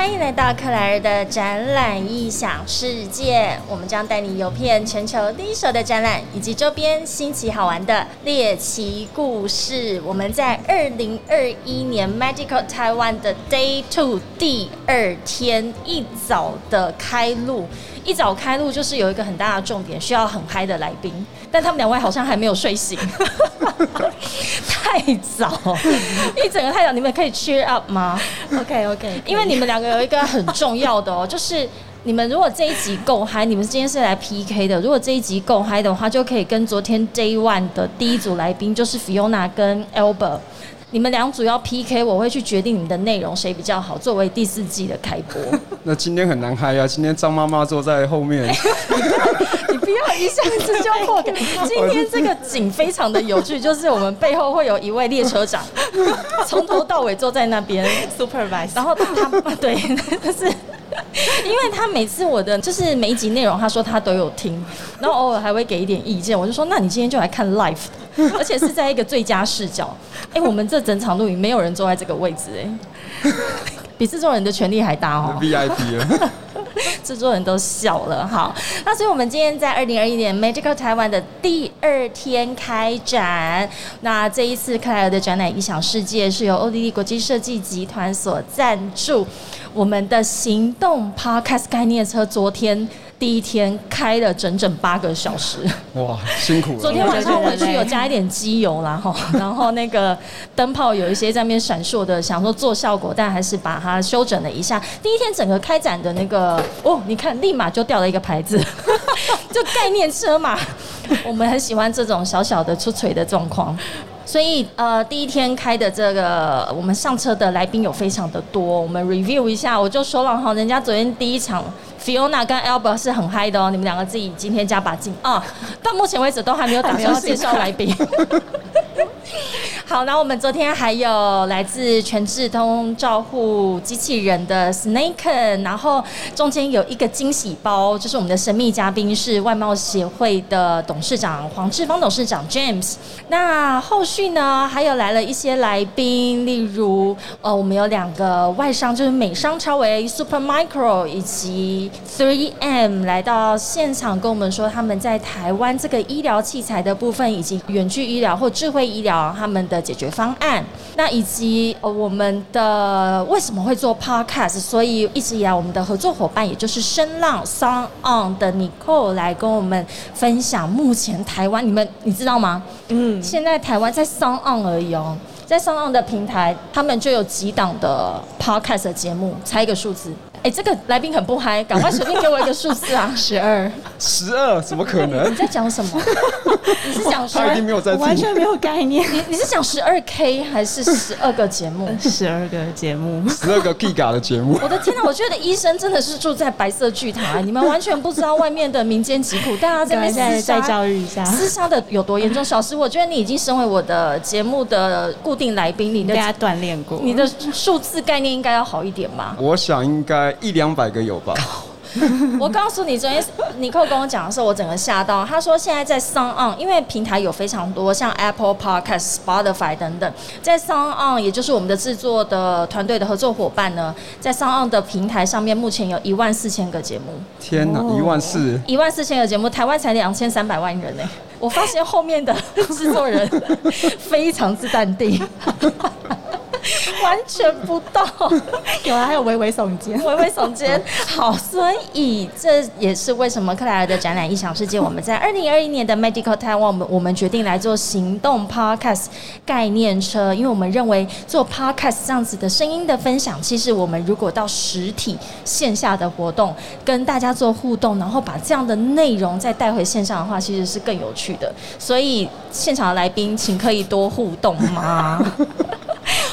欢迎来到克莱尔的展览异想世界，我们将带你游遍全球第一手的展览以及周边新奇好玩的猎奇故事。我们在二零二一年 Medical Taiwan 的 Day Two 第二天一早的开路，一早开路就是有一个很大的重点，需要很嗨的来宾，但他们两位好像还没有睡醒，太早，一整个太早，你们可以 cheer up 吗？OK OK，因为你们两个有一个很重要的哦，就是你们如果这一集够嗨，你们今天是来 PK 的。如果这一集够嗨的话，就可以跟昨天 Day One 的第一组来宾，就是 Fiona 跟 Albert，你们两组要 PK，我会去决定你们的内容谁比较好，作为第四季的开播。那今天很难嗨啊！今天张妈妈坐在后面，你不要一下子就破梗。今天这个景非常的有趣，就是我们背后会有一位列车长，从头到尾坐在那边 supervise，然后他对，但是 因为他每次我的就是每一集内容，他说他都有听，然后偶尔还会给一点意见。我就说，那你今天就来看 live，而且是在一个最佳视角。哎、我们这整场录影没有人坐在这个位置、哎，比制作人的权力还大哦。VIP 了。制作人都笑了。好，那所以我们今天在二零二一年 Magical 台湾的第二天开展。那这一次克莱尔的展览《异想世界》是由欧地利国际设计集团所赞助。我们的行动 Podcast 概念车昨天第一天开了整整八个小时。哇，辛苦了。昨天晚上回去有加一点机油啦哈，然后那个灯泡有一些在那边闪烁的，想说做效果，但还是把它修整了一下。第一天整个开展的那个哦，你看立马就掉了一个牌子，就概念车嘛。我们很喜欢这种小小的出锤的状况。所以呃，第一天开的这个我们上车的来宾有非常的多，我们 review 一下，我就说了哈，人家昨天第一场 Fiona 跟 Albert 是很嗨的哦，你们两个自己今天加把劲啊！到目前为止都还没有打算要介绍来宾。好，那我们昨天还有来自全智通照护机器人的 Snake，然后中间有一个惊喜包，就是我们的神秘嘉宾是外贸协会的董事长黄志芳董事长 James。那后续呢，还有来了一些来宾，例如呃，我们有两个外商，就是美商超维 Super Micro 以及 Three M 来到现场，跟我们说他们在台湾这个医疗器材的部分，以及远距医疗或智慧医疗他们的解决方案。那以及呃我们的为什么会做 Podcast，所以一直以来我们的合作伙伴，也就是声浪 Sound On 的 Nicole 来跟我们分享目前台湾，你们你知道吗？嗯，现在台湾在 Sound On 而已哦，在 Sound On 的平台，他们就有几档的 Podcast 的节目，猜一个数字。哎，这个来宾很不嗨，赶快随便给我一个数字啊！十二，十二怎么可能你？在讲什么？你是讲十他一？定没有在。完全没有概念。你你是讲十二 K 还是十二个节目？十二个节目，十二个 Giga 的节目，我的天哪！我觉得医生真的是住在白色巨塔，你们完全不知道外面的民间疾苦，大家这边再教育一下，厮杀的有多严重。小石，我觉得你已经身为我的节目的固定来宾，你的大家锻炼过。你的数字概念应该要好一点吧。我想应该一两百个有吧。我告诉你，昨天尼寇跟我讲的时候，我整个吓到。他说现在在 Sound On，因为平台有非常多，像 Apple Podcast、Spotify 等等，在 Sound On，也就是我们的制作的团队的合作伙伴呢，在 Sound On 的平台上面，目前有一万四千个节目，天哪，哦一万四！一万四千个节目，台湾才两千三百万人呢、我发现后面的制作人 非常之淡定。完全不到，有啊，还有微微耸肩。微微耸肩。好，所以这也是为什么克莱尔的展览异想世界，我们在二零二一年的 Medical Taiwan，我们我们决定来做行动 Podcast 概念车，因为我们认为做 Podcast 这样子的声音的分享，其实我们如果到实体线下的活动，跟大家做互动，然后把这样的内容再带回线上的话，其实是更有趣的。所以现场的来宾，请可以多互动吗？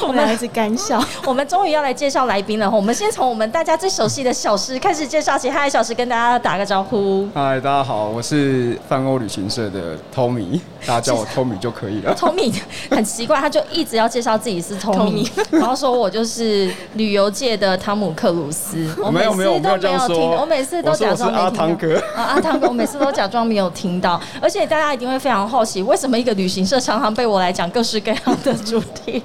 我们一直干笑。我们终于要来介绍来宾了。我们先从我们大家最熟悉的小石开始介绍起。嗨，小石跟大家打个招呼。嗨，大家好，我是泛欧旅行社的 Tommy，大家叫我 Tommy 就可以了。Tommy 很奇怪，他就一直要介绍自己是 Tommy，然后说我就是旅游界的汤姆克鲁斯。我每没有没有次都我没有这样听，说我每次都假装阿汤听哥到。啊，阿汤哥，我每次都假装没有听到，而且大家一定会非常好奇，为什么一个旅行社常常被我来讲各式各样的主题？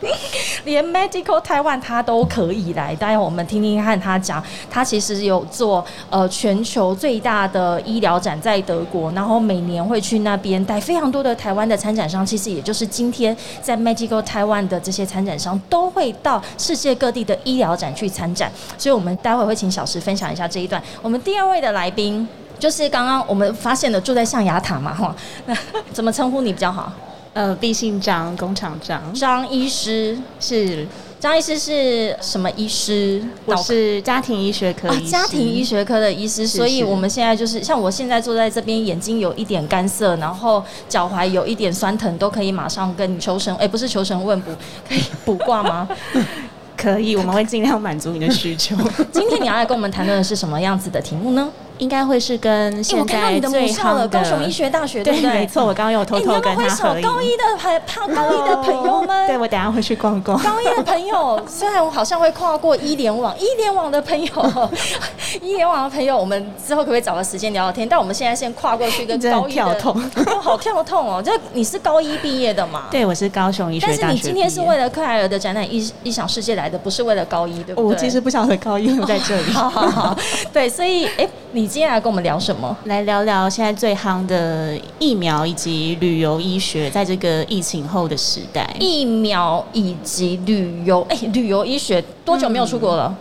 连 Medical Taiwan 他都可以来，待会我们听听看他讲，他其实有做呃全球最大的医疗展在德国，然后每年会去那边带非常多的台湾的参展商，其实也就是今天在 Medical Taiwan 的这些参展商都会到世界各地的医疗展去参展，所以我们待会会请小石分享一下这一段。我们第二位的来宾。就是刚刚我们发现的住在象牙塔嘛，哈，那 怎么称呼你比较好？呃，毕姓张，工厂张，张医师是张医师是什么医师？我是家庭医学科医师，家庭医学科的医师。所以我们现在就是像我现在坐在这边，眼睛有一点干涩，然后脚踝有一点酸疼，都可以马上跟你求神，哎，不是求神问卜，可以卜卦吗？可以，我们会尽量满足你的需求。今天你要来跟我们谈论的是什么样子的题目呢？应该会是跟现在最好的高雄医学大学，对不对？没错，我刚刚有偷偷跟他合影。高一的朋怕高一的 朋友们，对我等下会去逛逛。高一的朋友，虽然我好像会跨过一联网，一联网的朋友，一联网的朋友，我们之后可不可以找个时间聊聊天？但我们现在先跨过去跟高一跳痛，好跳痛哦！就你是高一毕业的嘛？对，我是高雄医学大学。但是你今天是为了克莱尔的展览异异想世界来的，不是为了高一，对不对？我其实不晓得高一在这里。好好好，对，所以哎。你今天来跟我们聊什么？来聊聊现在最夯的疫苗以及旅游医学，在这个疫情后的时代。疫苗以及旅游，哎，旅游医学多久没有出国了？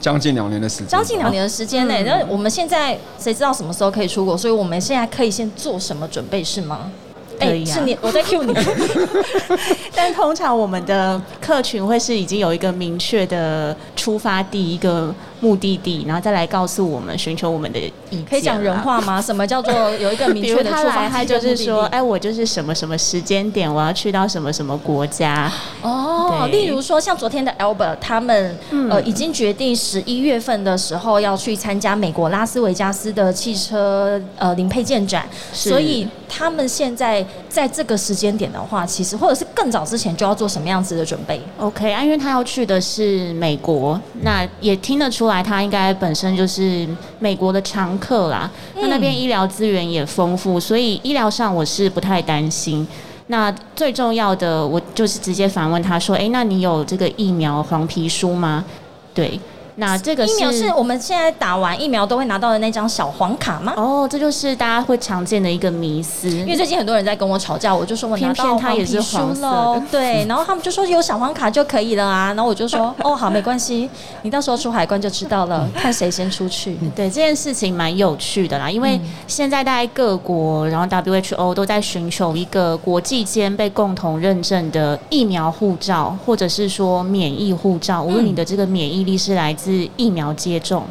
将近两年的时间。将近两年的时间内，那我们现在谁知道什么时候可以出国？所以我们现在可以先做什么准备是吗？哎，是你，我在 Q 你。但通常我们的客群会是已经有一个明确的出发地，一个。目的地，然后再来告诉我们寻求我们的意见。可以讲人话吗？什么叫做有一个明确的 出发？他就是说，哎，我就是什么什么时间点，我要去到什么什么国家。哦，例如说像昨天的 Albert，他们呃已经决定十一月份的时候要去参加美国拉斯维加斯的汽车呃零配件展，所以他们现在在这个时间点的话，其实或者是更早之前就要做什么样子的准备？OK 啊，因为他要去的是美国，那也听得出来。来，他应该本身就是美国的常客啦。那那边医疗资源也丰富，所以医疗上我是不太担心。那最重要的，我就是直接反问他说：“哎，那你有这个疫苗黄皮书吗？”对。那这个疫苗是我们现在打完疫苗都会拿到的那张小黄卡吗？哦，这就是大家会常见的一个迷思。因为最近很多人在跟我吵架，我就说我拿到黄皮书了，对，然后他们就说有小黄卡就可以了啊，然后我就说 哦好，没关系，你到时候出海关就知道了，看谁先出去。对，这件事情蛮有趣的啦，因为现在大概各国，然后 WHO 都在寻求一个国际间被共同认证的疫苗护照，或者是说免疫护照，无论你的这个免疫力是来是疫苗接种，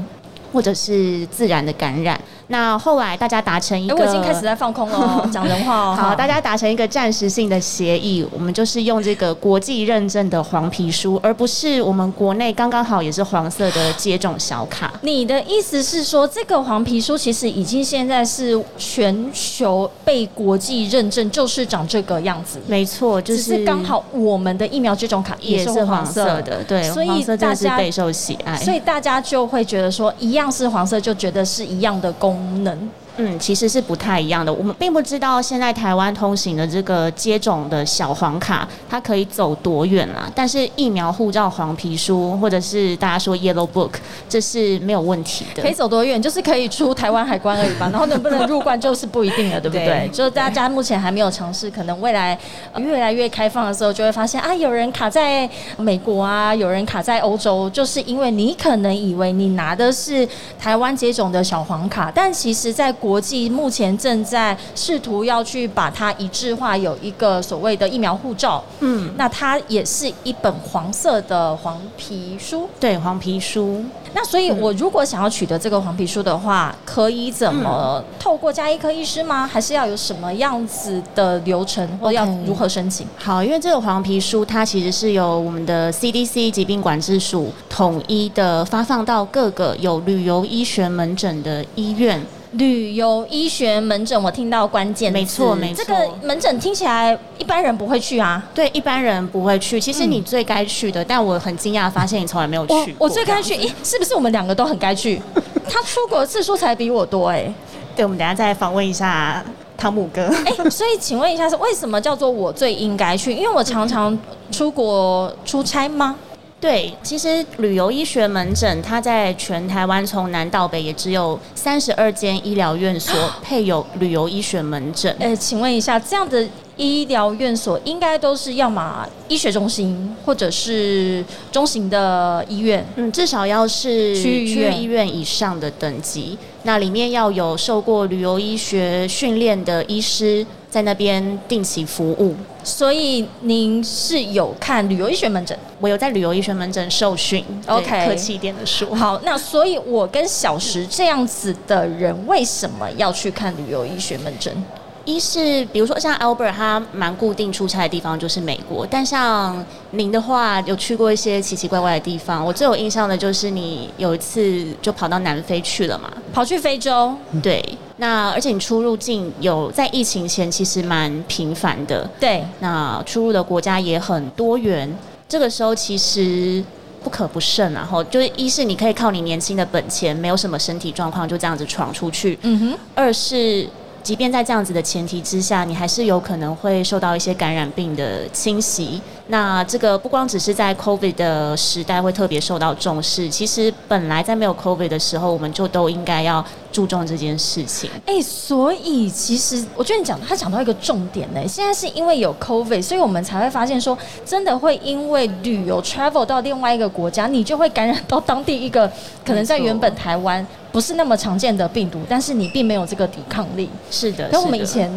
或者是自然的感染。那后来大家达成一个，我已经开始在放空了，讲人话哦。好，大家达成一个暂时性的协议，我们就是用这个国际认证的黄皮书，而不是我们国内刚刚好也是黄色的接种小卡。你的意思是说，这个黄皮书其实已经现在是全球被国际认证，就是长这个样子。没错，就是刚好我们的疫苗接种卡也是黄色的，对，所以大家备受喜爱，所以大家就会觉得说，一样是黄色，就觉得是一样的功。能。嗯，其实是不太一样的。我们并不知道现在台湾通行的这个接种的小黄卡，它可以走多远啦。但是疫苗护照黄皮书，或者是大家说 Yellow Book，这是没有问题的。可以走多远？就是可以出台湾海关而已吧。然后能不能入关就是不一定了，对不对？就是大家目前还没有尝试，可能未来越来越开放的时候，就会发现啊，有人卡在美国啊，有人卡在欧洲，就是因为你可能以为你拿的是台湾接种的小黄卡，但其实在国际目前正在试图要去把它一致化，有一个所谓的疫苗护照。嗯，那它也是一本黄色的黄皮书。对，黄皮书。那所以，我如果想要取得这个黄皮书的话，可以怎么透过加医科医师吗？还是要有什么样子的流程，或要如何申请？好，因为这个黄皮书它其实是由我们的 CDC 疾病管制署统一的发放到各个有旅游医学门诊的医院。旅游医学门诊，我听到关键没错没错，这个门诊听起来一般人不会去啊。对，一般人不会去。其实你最该去的，但我很惊讶发现你从来没有去。我最该去，咦，是不是我们两个都很该去？他出国次数才比我多哎。对，我们等下再访问一下。汤姆哥。哎、所以请问一下，是为什么叫做我最应该去？因为我常常出国出差吗？对，其实旅游医学门诊，它在全台湾从南到北也只有三十二间医疗院所配有旅游医学门诊。呃，请问一下，这样的医疗院所应该都是要么医学中心，或者是中型的医院？嗯，至少要是区域医院以上的等级，那里面要有受过旅游医学训练的医师在那边定期服务。所以您是有看旅游医学门诊？我有在旅游医学门诊受训 OK 客气一点的说，好，那所以我跟小石这样子的人，为什么要去看旅游医学门诊？一是比如说像 Albert 他蛮固定出差的地方就是美国，但像您的话有去过一些奇奇怪怪的地方。我最有印象的就是你有一次就跑到南非去了嘛，跑去非洲，对。那而且你出入境有在疫情前其实蛮频繁的，对，那出入的国家也很多元。这个时候其实不可不慎，然后就是一是你可以靠你年轻的本钱，没有什么身体状况就这样子闯出去，嗯哼，二是，即便在这样子的前提之下，你还是有可能会受到一些感染病的侵袭。那这个不光只是在 COVID 的时代会特别受到重视，其实本来在没有 COVID 的时候，我们就都应该要注重这件事情。哎、所以其实我觉得你讲他讲到一个重点呢，现在是因为有 COVID，所以我们才会发现说，真的会因为旅游 travel 到另外一个国家，你就会感染到当地一个可能在原本台湾不是那么常见的病毒，但是你并没有这个抵抗力。是的，跟我们以前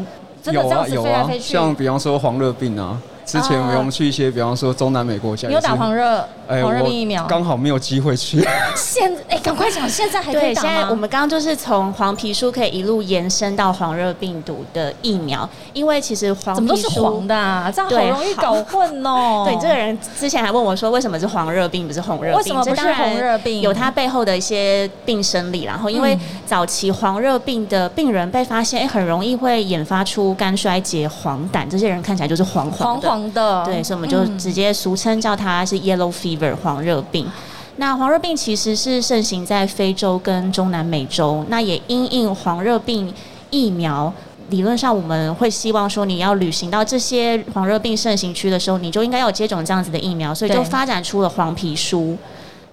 真的这样子啊有啊飞来飞，去，像比方说黄热病啊，之前啊。我们去一些比方说中南美国家，你有打黄，热哎黄热病疫苗？刚好没有机会去。现哎，赶快讲，现在还可以对，打吗？现在我们刚刚就是从黄皮书可以一路延伸到黄热病毒的疫苗，因为其实黄怎么都是黄的、啊？这样好容易搞混哦。对，这个人之前还问我说，为什么是黄热病不是红热病？为什么不是这当然红热病有它背后的一些病生理。然后，因为嗯早期黄热病的病人被发现，哎，很容易会引发出肝衰竭、黄疸，这些人看起来就是黄黄黄的。黄的，对，所以我们就嗯直接俗称叫它是 yellow fever 黄热病。那黄热病其实是盛行在非洲跟中南美洲，那也因应黄热病疫苗。理论上，我们会希望说，你要旅行到这些黄热病盛行区的时候，你就应该要接种这样子的疫苗，所以就发展出了黄皮书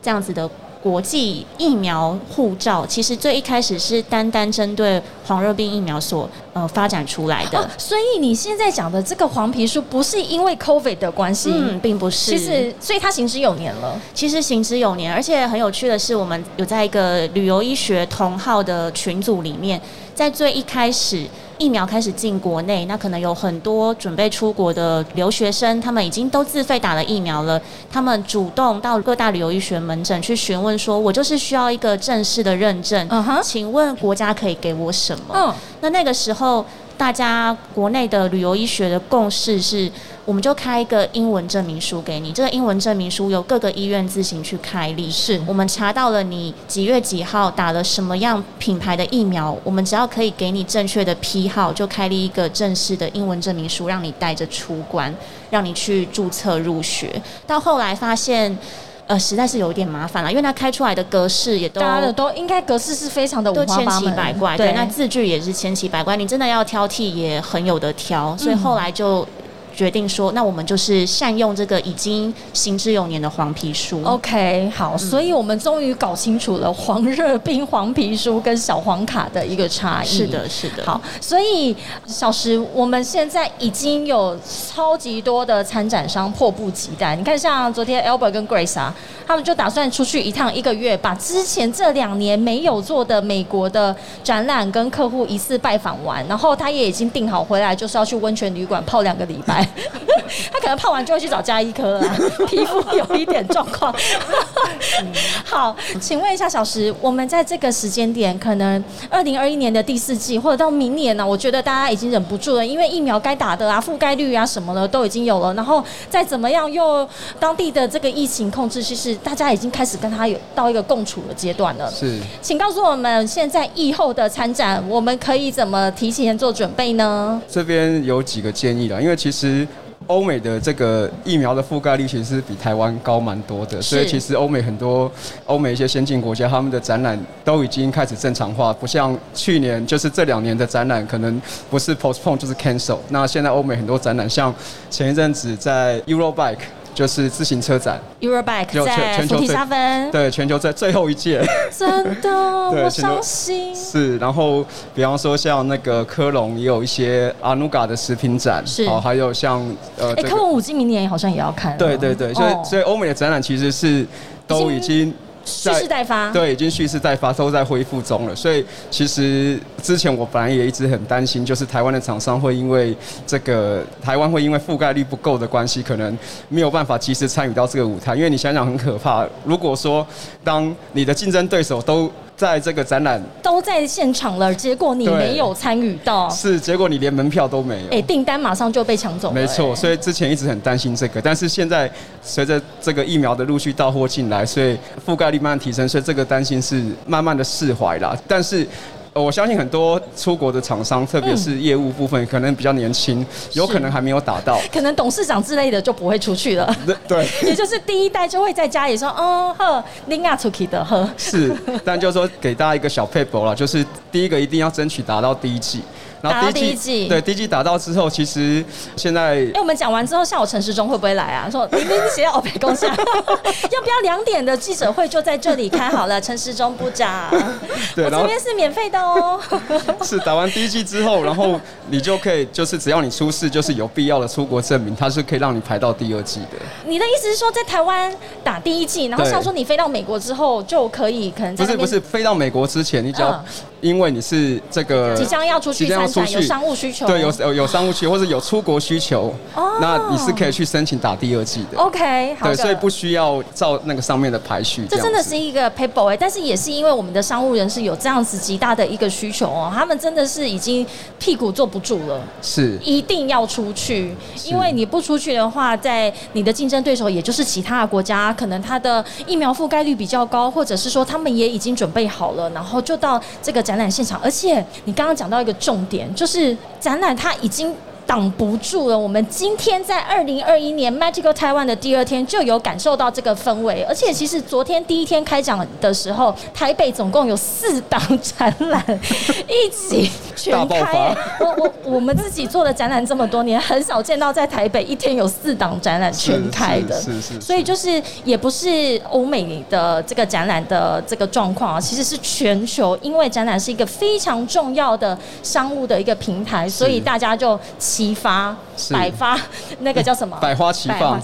这样子的国际疫苗护照。其实最一开始是单单针对黄热病疫苗所呃发展出来的。哦，所以你现在讲的这个黄皮书不是因为 COVID 的关系，嗯，并不是。其实所以它行之有年了。其实行之有年，而且很有趣的是，我们有在一个旅游医学同号的群组里面，在最一开始疫苗开始进国内，那可能有很多准备出国的留学生，他们已经都自费打了疫苗了，他们主动到各大旅游医学门诊去询问说，我就是需要一个正式的认证，请问国家可以给我什么？嗯，那那个时候，大家国内的旅游医学的共识是，我们就开一个英文证明书给你。这个英文证明书由各个医院自行去开立。是我们查到了你几月几号打了什么样品牌的疫苗，我们只要可以给你正确的批号，就开立一个正式的英文证明书，让你带着出关，让你去注册入学。到后来发现。呃，实在是有一点麻烦了，因为它开出来的格式也都大家的都应该格式是非常的都千奇五花八门，百怪，对，那字句也是千奇百怪，你真的要挑剔也很有的挑，所以后来就决定说，那我们就是善用这个已经行之有年的黄皮书。OK，好，嗯所以我们终于搞清楚了黄热病、黄皮书跟小黄卡的一个差异。是的，是的。好，所以小石，我们现在已经有超级多的参展商迫不及待。你看，像昨天 Albert 跟 Grace 啊，他们就打算出去一趟一个月，把之前这两年没有做的美国的展览跟客户一次拜访完，然后他也已经订好回来，就是要去温泉旅馆泡两个礼拜。他可能泡完就会去找加医科啊，皮肤有一点状况。好，请问一下小石，我们在这个时间点，可能二零二一年的第四季，或者到明年呢、我觉得大家已经忍不住了，因为疫苗该打的啊、覆盖率啊什么的都已经有了，然后再怎么样又当地的这个疫情控制，其实大家已经开始跟他有到一个共处的阶段了。是请告诉我们，现在疫后的参展，我们可以怎么提前做准备呢？这边有几个建议啦，因为其实欧美的这个疫苗的覆盖率其实是比台湾高蛮多的，所以其实欧美很多欧美一些先进国家，他们的展览都已经开始正常化，不像去年就是这两年的展览可能不是 postpone 就是 cancel。那现在欧美很多展览，像前一阵子在 Eurobike。就是自行车展，Eurobike 在福提沙芬，对，全球在最后一届，真的，我伤心。是，然后比方说像那个科隆也有一些阿努嘎的食品展，是，哦，还有像呃，哎，科隆五 G 明年好像也要看，对对对，所以所以欧美的展览其实是都已经。蓄势待发，对，已经蓄势待发，都在恢复中了。所以其实之前我本来也一直很担心，就是台湾的厂商会因为这个台湾会因为覆盖率不够的关系，可能没有办法及时参与到这个舞台。因为你想想很可怕，如果说当你的竞争对手都在这个展览都在现场了，结果你没有参与到，是结果你连门票都没有，哎，订单马上就被抢走了。没错，所以之前一直很担心这个，但是现在随着这个疫苗的陆续到货进来，所以覆盖率慢慢提升，所以这个担心是慢慢的释怀了。但是。我相信很多出国的厂商，特别是业务部分，可能比较年轻，有可能还没有打到。可能董事长之类的就不会出去了。对，也就是第一代就会在家里说：“哦呵，拎啊出去的呵。”是，但就是说给大家一个小 paper 了，就是第一个一定要争取达到第一季。然后第一季，对第一季打到之后，其实现在，哎，我们讲完之后，下午陈时中会不会来啊？说明明写要北公下，要不要两点的记者会就在这里开好了？陈时中部长，我这边是免费的哦。是打完第一季之后，然后你就可以，就是只要你出示就是有必要的出国证明，它是可以让你排到第二季的。你的意思是说，在台湾打第一季，然后像说你飞到美国之后就可以，可能不是不是飞到美国之前，你只要。因为你是这个即将要出去参展，有商务需求，对，有有有商务需求或者有出国需求，哦，那你是可以去申请打第二季的。OK，好对，所以不需要照那个上面的排序。这真的是一个 paper 哎，但是也是因为我们的商务人士有这样子极大的一个需求哦，他们真的是已经屁股坐不住了，是一定要出去，因为你不出去的话，在你的竞争对手也就是其他的国家，可能他的疫苗覆盖率比较高，或者是说他们也已经准备好了，然后就到这个。展览现场，而且你刚刚讲到一个重点，就是展览它已经。挡不住了。我们今天在二零二一年 Magical Taiwan 的第二天就有感受到这个氛围，而且其实昨天第一天开讲的时候，台北总共有四档展览一起全开。我我我们自己做的展览这么多年，很少见到在台北一天有四档展览全开的。是是。所以就是也不是欧美的这个展览的这个状况啊，其实是全球，因为展览是一个非常重要的商务的一个平台，所以大家就。齐发百发，那个叫什么？百花齐放。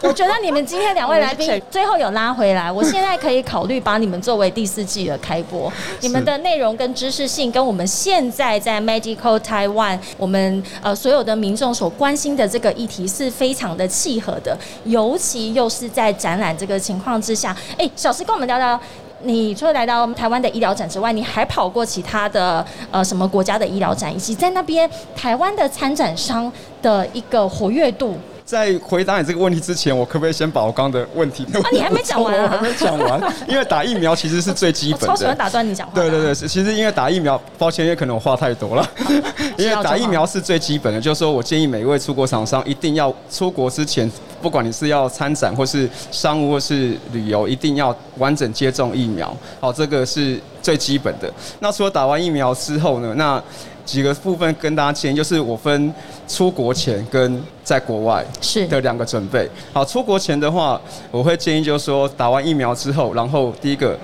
我觉得你们今天两位来宾 最后有拉回来，我现在可以考虑把你们作为第四季的开播。你们的内容跟知识性跟我们现在在 Medical Taiwan 我们呃所有的民众所关心的这个议题是非常的契合的，尤其又是在展览这个情况之下。哎，小石跟我们聊聊。你除了来到台湾的医疗展之外，你还跑过其他的呃什么国家的医疗展，以及在那边台湾的参展商的一个活跃度。在回答你这个问题之前，我可不可以先把我刚的问题？啊，你还没讲完啊！我还没讲完，因为打疫苗其实是最基本的。超喜欢打断你讲话。对对对，其实因为打疫苗，抱歉，因为可能我话太多了。因为打疫苗是最基本的，就是说我建议每一位出国厂商一定要出国之前，不管你是要参展或是商务或是旅游，一定要完整接种疫苗。好，这个是最基本的。那除了打完疫苗之后呢？那几个部分跟大家建议，就是我分出国前跟在国外是的两个准备。好，出国前的话，我会建议就是说打完疫苗之后，然后第一个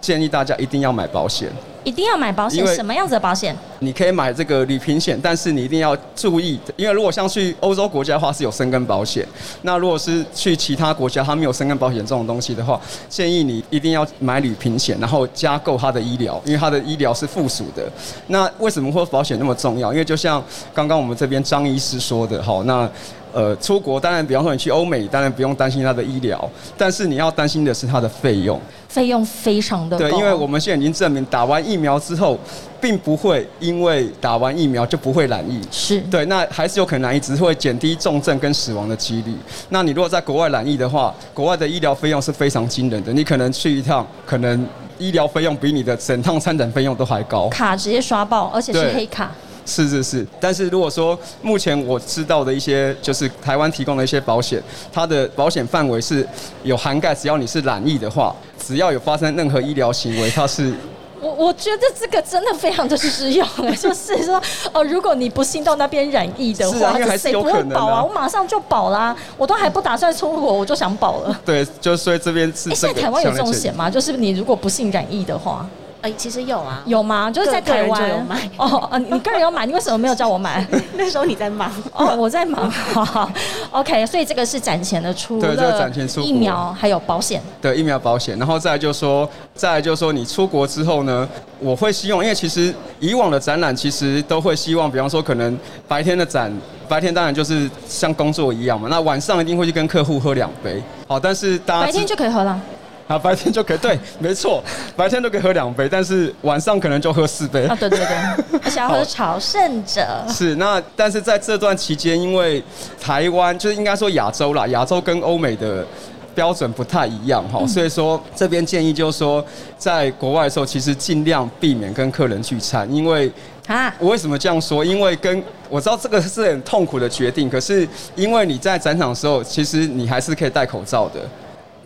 建议大家一定要买保险。一定要买保险，什么样子的保险？你可以买这个旅平险，但是你一定要注意，因为如果像去欧洲国家的话是有生根保险，那如果是去其他国家，它没有生根保险这种东西的话，建议你一定要买旅平险，然后加购它的医疗，因为它的医疗是附属的。那为什么会保险那么重要？因为就像刚刚我们这边张医师说的，好，那呃出国当然，比方说你去欧美，当然不用担心它的医疗，但是你要担心的是它的费用。费用非常的对，因为我们现在已经证明，打完疫苗之后，并不会因为打完疫苗就不会染疫。是对，那还是有可能染疫，只是会减低重症跟死亡的几率。那你如果在国外染疫的话，国外的医疗费用是非常惊人的，你可能去一趟，可能医疗费用比你的整趟参展费用都还高。卡直接刷爆，而且是黑卡。是是是，但是如果说目前我知道的一些，就是台湾提供的一些保险，它的保险范围是有涵盖，只要你是染疫的话，只要有发生任何医疗行为，它是我我觉得这个真的非常的实用哎，就是说，哦，如果你不幸到那边染疫的话，谁不保啊？啊我马上就保啦，我都还不打算出国，我就想保了。对，就所以这边是现在台湾有这种险吗？就是你如果不幸染疫的话，哎，其实有啊，有吗？就是在台湾有买哦，呃你个人有买，你为什么没有叫我买？那时候你在忙。哦，我在忙。好 好 OK，所以这个是展前的，出对这个了展前出国疫苗还有保险。的疫苗保险，然后再来就说，再来就说你出国之后呢，我会希望，因为其实以往的展览其实都会希望，比方说可能白天的展，白天当然就是像工作一样嘛，那晚上一定会去跟客户喝两杯，好，但是大家白天就可以喝了。啊白天就可以，对，没错，白天都可以喝两杯，但是晚上可能就喝四杯啊，。对对对，而且要喝朝圣者。是，那但是在这段期间，因为台湾就是应该说亚洲啦，亚洲跟欧美的标准不太一样哈，所以说这边建议就是说，在国外的时候，其实尽量避免跟客人聚餐，因为啊，我为什么这样说？因为跟我知道这个是很痛苦的决定，可是因为你在展场的时候，其实你还是可以戴口罩的，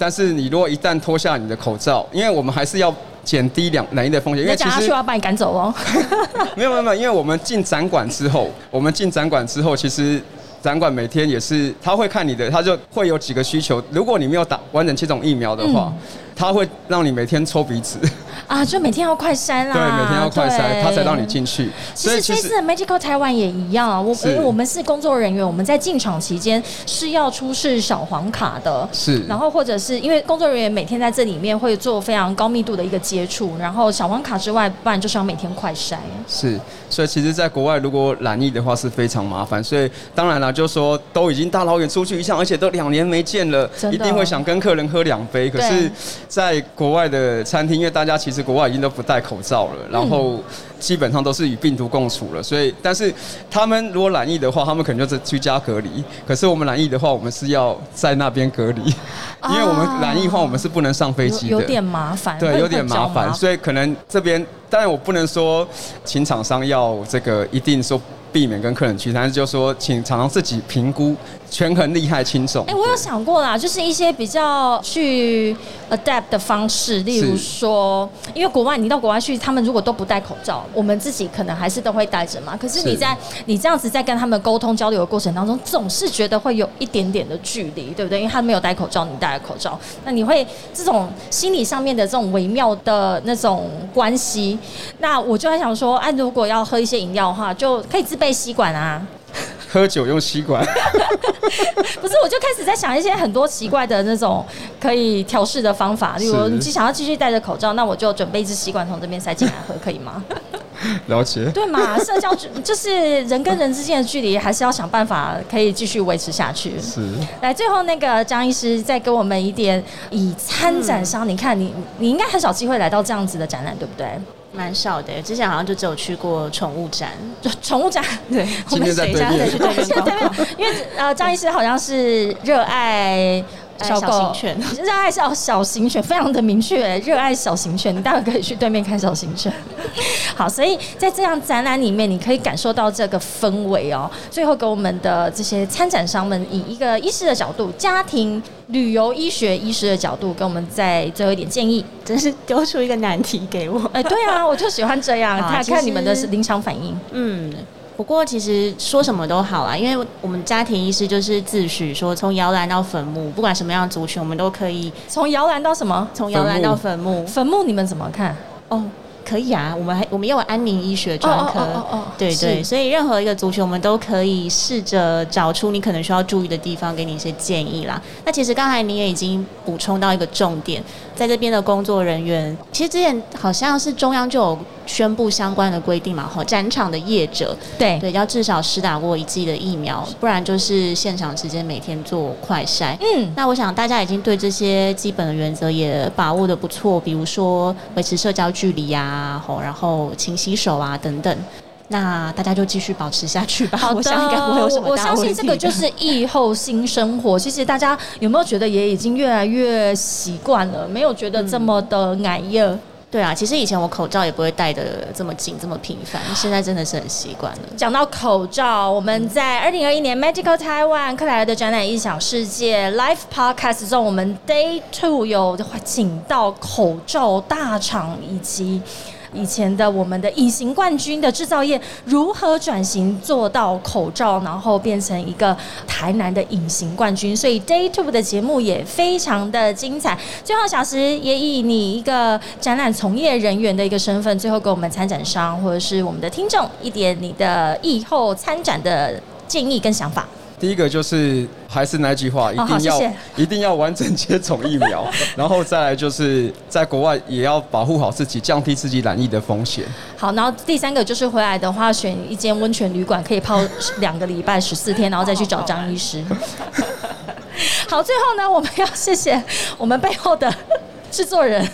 但是你如果一旦脱下你的口罩，因为我们还是要减低两染疫的风险，因为其实去要把你赶走哦。没有没有没有，因为我们进展馆之后，我们进展馆之后，其实展馆每天也是他会看你的，他就会有几个需求。如果你没有打完整接种疫苗的话，他会让你每天抽鼻子，啊，就每天要快筛啦。对，每天要快筛，对他才让你。进去。其实这次的 Magical 台湾也一样啊，我是我们是工作人员，我们在进场期间是要出示小黄卡的。是然后或者是因为工作人员每天在这里面会做非常高密度的一个接触，然后小黄卡之外，不然就是要每天快筛。是，所以其实，在国外如果染疫的话是非常麻烦，所以当然了，就说都已经大老远出去一趟，而且都两年没见了一定会想跟客人喝两杯。可是对，在国外的餐厅，因为大家其实国外已经都不戴口罩了，然后基本上都是与病毒共处了，所以，但是他们如果染疫的话，他们可能就是居家隔离。可是我们染疫的话，我们是要在那边隔离，因为我们染疫的话，我们是不能上飞机的，有有点麻烦，对，有点麻烦，所以可能这边当然我不能说请厂商要这个一定说避免跟客人聚餐，但是就说请厂商自己评估权衡利害轻重。哎、我有想过啦，就是一些比较去 adapt 的方式，例如说，因为国外你到国外去，他们如果都不戴口罩，我们自己可能还是都会戴着嘛。可是你是在你这样子在跟他们沟通交流的过程当中，总是觉得会有一点点的距离，对不对？因为他没有戴口罩，你戴了口罩，那你会这种心理上面的这种微妙的那种关系。那我就在想说，哎、如果要喝一些饮料的话，就可以自备吸管啊。喝酒用吸管，不是，我就开始在想一些很多奇怪的那种可以调试的方法，例如是你想要继续戴着口罩，那我就准备一支吸管从这边塞进来喝，可以吗？了解。对嘛？社交距就是人跟人之间的距离，还是要想办法可以继续维持下去。是，来，最后那个张医师再给我们一点以参展商，你看你你应该很少机会来到这样子的展览，对不对？蛮少的，之前好像就只有去过宠物展，宠物展，对，今天在等一下再去对面，因为呃，张医师好像是热爱小型犬 热爱小小型犬，非常的明确，热爱小型犬。你待会可以去对面看小型犬。好，所以在这样展览里面，你可以感受到这个氛围哦。最后给我们的这些参展商们，以一个医师的角度，家庭旅游医学医师的角度，给我们再最后一点建议。真是丢出一个难题给我。哎，对啊，我就喜欢这样，看看你们的实临场反应。嗯，不过其实说什么都好啦，因为我们家庭医师就是自诩说，从摇篮到坟墓，不管什么样的族群，我们都可以从摇篮到什么从摇篮到坟墓。坟墓，你们怎么看？哦，可以啊，我们还我们也有安宁医学专科，哦哦哦对对，所以任何一个族群，我们都可以试着找出你可能需要注意的地方，给你一些建议啦。那其实刚才你也已经补充到一个重点，在这边的工作人员，其实之前好像是中央就有宣布相关的规定嘛，吼，展场的业者对对要至少施打过一剂的疫苗，不然就是现场直接每天做快筛。嗯，那我想大家已经对这些基本的原则也把握的不错，比如说维持社交距离啊，吼，然后勤洗手啊等等。那大家就继续保持下去吧。好的，我想应该不会有什么我相信这个就是疫后新生活。其实大家有没有觉得也已经越来越习惯了，没有觉得这么的矮热？对啊，其实以前我口罩也不会戴的这么紧、这么频繁，现在真的是很习惯了。讲到口罩，我们在二零二一年 Magical Taiwan 克莱尔的展览异想世界 Live Podcast 中，我们 Day Two 有请到口罩大厂以及。以前的我们的隐形冠军的制造业如何转型做到口罩，然后变成一个台南的隐形冠军？所以 Day Two 的节目也非常的精彩。最后小时也以你一个展览从业人员的一个身份，最后给我们参展商或者是我们的听众一点你的以后参展的建议跟想法。第一个就是还是那句话，一定要一定要完整接种疫苗，然后再来就是在国外也要保护好自己，降低自己染疫的风险。好，然后第三个就是回来的话，选一间温泉旅馆，可以泡两个礼拜十四天，然后再去找张医师。好，最后呢，我们要谢谢我们背后的制作人，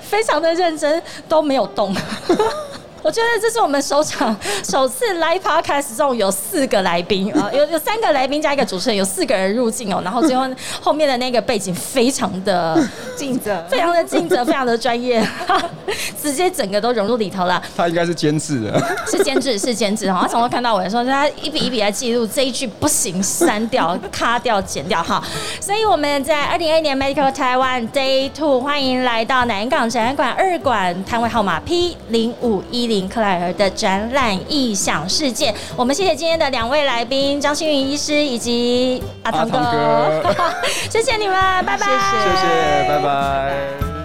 非常的认真，都没有动。我觉得这是我们首场 首次 live podcast 中有四个来宾啊，有有三个来宾加一个主持人，有四个人入境哦。然后最后后面的那个背景非常的 尽责，非常的尽责，非常的专业，直接整个都融入里头了。他应该是监制的，是监制，是监制。他从头看到尾的时候，他一笔一笔来记录这一句不行，删掉、卡掉、剪掉哈。所以我们在二零二一年 Medical Taiwan Day Two，欢迎来到南港展览馆二馆，摊位号码 P 零五一零。克莱尔的展览异想世界，我们谢谢今天的两位来宾张馨云医师以及阿汤哥，谢谢你们，拜拜，谢谢，拜拜。